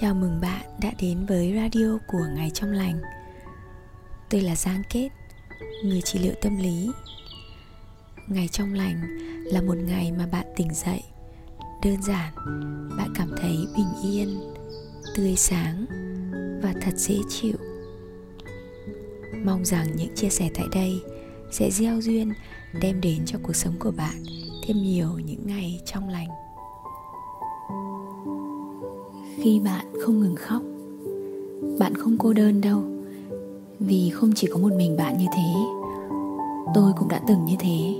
Chào mừng bạn đã đến với radio của Ngày Trong Lành. Tôi là Giang Kết, người trị liệu tâm lý. Ngày Trong Lành là một ngày mà bạn tỉnh dậy. Đơn giản, bạn cảm thấy bình yên, tươi sáng và thật dễ chịu. Mong rằng những chia sẻ tại đây sẽ gieo duyên đem đến cho cuộc sống của bạn thêm nhiều những ngày trong lành khi bạn không ngừng khóc. Bạn không cô đơn đâu, vì không chỉ có một mình bạn như thế. Tôi cũng đã từng như thế,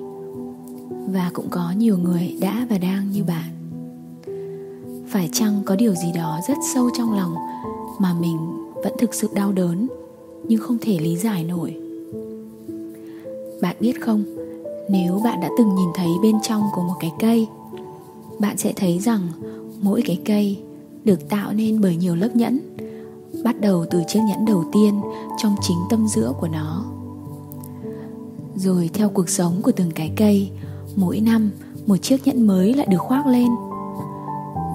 và cũng có nhiều người đã và đang như bạn. Phải chăng có điều gì đó rất sâu trong lòng mà mình vẫn thực sự đau đớn, nhưng không thể lý giải nổi? Bạn biết không, nếu bạn đã từng nhìn thấy bên trong của một cái cây, bạn sẽ thấy rằng mỗi cái cây được tạo nên bởi nhiều lớp nhẫn, bắt đầu từ chiếc nhẫn đầu tiên trong chính tâm giữa của nó. Rồi theo cuộc sống của từng cái cây, mỗi năm một chiếc nhẫn mới lại được khoác lên.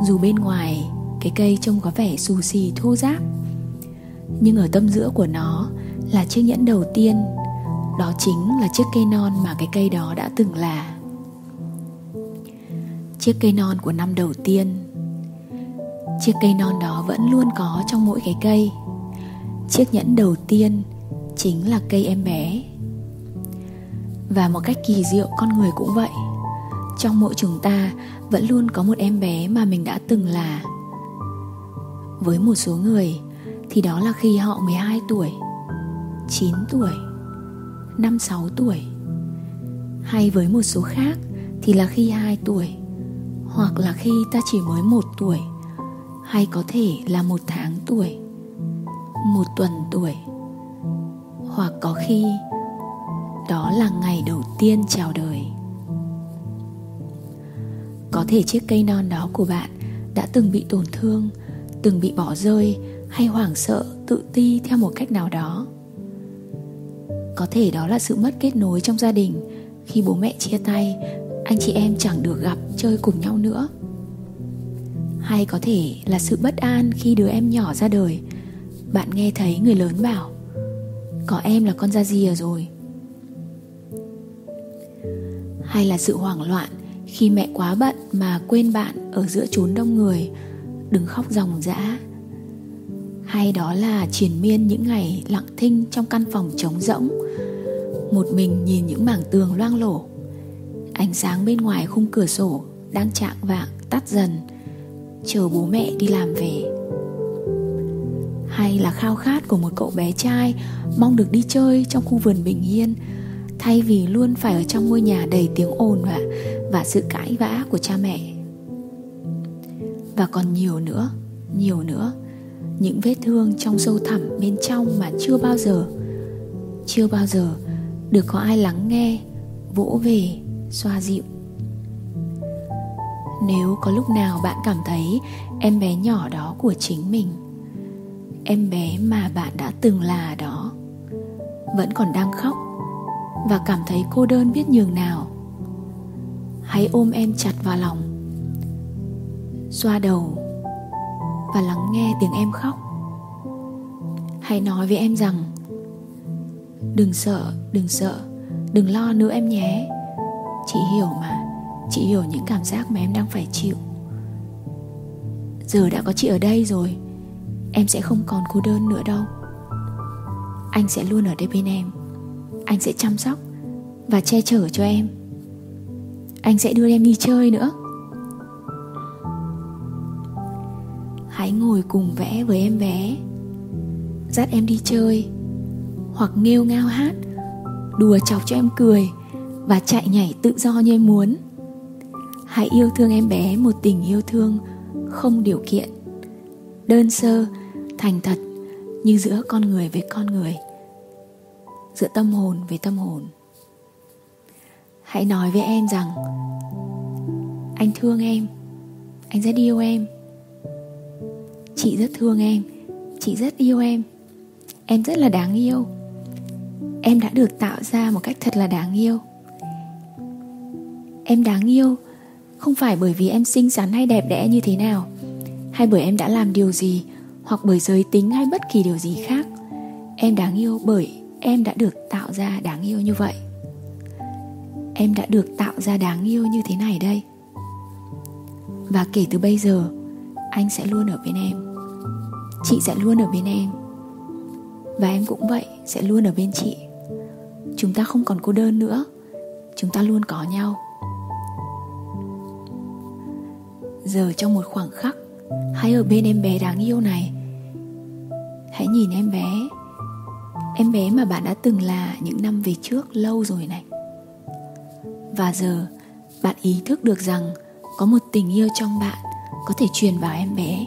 Dù bên ngoài, cái cây trông có vẻ xù xì thô ráp, nhưng ở tâm giữa của nó là chiếc nhẫn đầu tiên. Đó chính là chiếc cây non mà cái cây đó đã từng là. Chiếc cây non của năm đầu tiên chiếc cây non đó vẫn luôn có trong mỗi cái cây. Chiếc nhẫn đầu tiên chính là cây em bé. Và một cách kỳ diệu, con người cũng vậy. Trong mỗi chúng ta vẫn luôn có một em bé mà mình đã từng là. Với một số người thì đó là khi họ 12 tuổi 9 tuổi 5 6 tuổi. Hay với một số khác thì là khi 2 tuổi, hoặc là khi ta chỉ mới một tuổi hay có thể là một tháng tuổi, một tuần tuổi, hoặc có khi đó là ngày đầu tiên chào đời. Có thể chiếc cây non đó của bạn đã từng bị tổn thương, từng bị bỏ rơi hay hoảng sợ tự ti theo một cách nào đó. Có thể đó là sự mất kết nối trong gia đình khi bố mẹ chia tay, anh chị em chẳng được gặp chơi cùng nhau nữa hay có thể là sự bất an khi đứa em nhỏ ra đời. Bạn nghe thấy người lớn bảo, có em là con da rìa rồi. Hay là sự hoảng loạn khi mẹ quá bận mà quên bạn ở giữa chốn đông người, đừng khóc ròng rã hay đó là triền miên những ngày lặng thinh trong căn phòng trống rỗng, một mình nhìn những mảng tường loang lổ. Ánh sáng bên ngoài khung cửa sổ đang chạng vạng tắt dần chờ bố mẹ đi làm về. Hay là khao khát của một cậu bé trai mong được đi chơi trong khu vườn bình yên, thay vì luôn phải ở trong ngôi nhà đầy tiếng ồn và và sự cãi vã của cha mẹ. Và còn nhiều nữa nhiều nữa, những vết thương trong sâu thẳm bên trong mà chưa bao giờ, chưa bao giờ được có ai lắng nghe, vỗ về, xoa dịu nếu có lúc nào bạn cảm thấy em bé nhỏ đó của chính mình, em bé mà bạn đã từng là đó, vẫn còn đang khóc và cảm thấy cô đơn biết nhường nào, hãy ôm em chặt vào lòng, xoa đầu và lắng nghe tiếng em khóc. Hãy nói với em rằng, đừng sợ đừng sợ, đừng lo nữa em nhé, chị hiểu mà chị hiểu những cảm giác mà em đang phải chịu. Giờ đã có chị ở đây rồi, em sẽ không còn cô đơn nữa đâu. Anh sẽ luôn ở đây bên em. Anh sẽ chăm sóc và che chở cho em. Anh sẽ đưa em đi chơi nữa. Hãy ngồi cùng vẽ với em bé. Dắt em đi chơi hoặc nghêu ngao hát, đùa chọc cho em cười và chạy nhảy tự do như em muốn hãy yêu thương em bé một tình yêu thương không điều kiện. Đơn sơ, thành thật, như giữa con người với con người, giữa tâm hồn với tâm hồn. Hãy nói với em rằng, anh thương em, anh rất yêu em. Chị rất thương em, chị rất yêu em. Em rất là đáng yêu. Em đã được tạo ra một cách thật là đáng yêu. Em đáng yêu không phải bởi vì em xinh xắn hay đẹp đẽ như thế nào, hay bởi em đã làm điều gì, hoặc bởi giới tính hay bất kỳ điều gì khác. Em đáng yêu bởi em đã được tạo ra đáng yêu như vậy. Em đã được tạo ra đáng yêu như thế này đây. Và kể từ bây giờ, anh sẽ luôn ở bên em. Chị sẽ luôn ở bên em. Và em cũng vậy, sẽ luôn ở bên chị. Chúng ta không còn cô đơn nữa. Chúng ta luôn có nhau. Giờ trong một khoảng khắc, hãy ở bên em bé đáng yêu này. Hãy nhìn em bé. Em bé mà bạn đã từng là những năm về trước lâu rồi này. Và giờ, bạn ý thức được rằng có một tình yêu trong bạn có thể truyền vào em bé.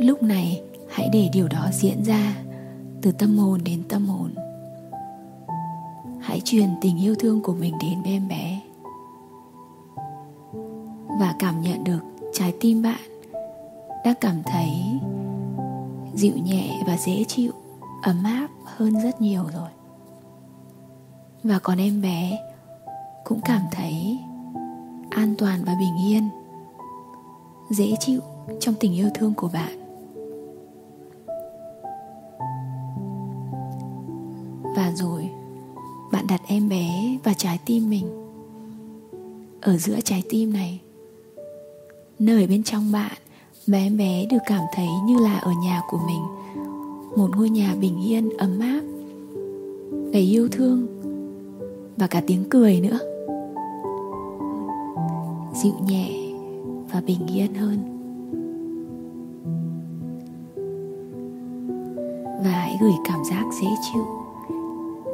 Lúc này, hãy để điều đó diễn ra từ tâm hồn đến tâm hồn. Hãy truyền tình yêu thương của mình đến với em bé và cảm nhận được trái tim bạn đã cảm thấy dịu nhẹ và dễ chịu, ấm áp hơn rất nhiều rồi. Và còn em bé cũng cảm thấy an toàn và bình yên, dễ chịu trong tình yêu thương của bạn. Và rồi, bạn đặt em bé và trái tim mình ở giữa trái tim này nơi bên trong bạn mà em bé được cảm thấy như là ở nhà của mình. Một ngôi nhà bình yên, ấm áp, đầy yêu thương và cả tiếng cười nữa. Dịu nhẹ và bình yên hơn. Và hãy gửi cảm giác dễ chịu,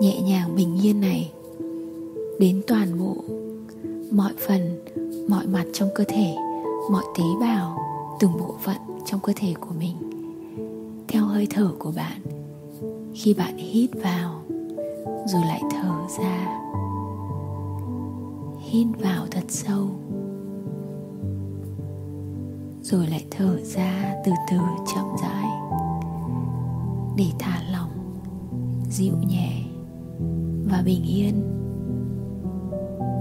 nhẹ nhàng, bình yên này đến toàn bộ mọi phần, mọi mặt trong cơ thể mọi tế bào, từng bộ phận trong cơ thể của mình. Theo hơi thở của bạn, khi bạn hít vào, rồi lại thở ra. Hít vào thật sâu, rồi lại thở ra từ từ chậm rãi, để thả lỏng, dịu nhẹ và bình yên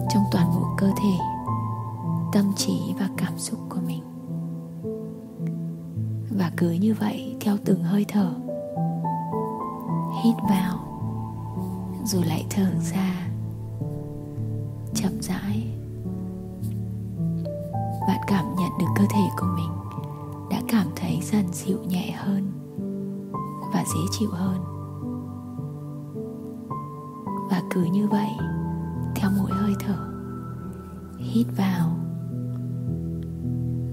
trong toàn bộ cơ thể tâm trí và cảm xúc của mình. Và cứ như vậy, theo từng hơi thở, hít vào, rồi lại thở ra, chậm rãi. Bạn cảm nhận được cơ thể của mình đã cảm thấy dần dịu nhẹ hơn và dễ chịu hơn. Và cứ như vậy, theo mỗi hơi thở, hít vào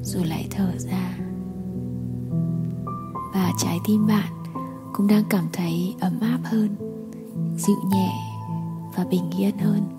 rồi lại thở ra. Và trái tim bạn cũng đang cảm thấy ấm áp hơn, dịu nhẹ và bình yên hơn.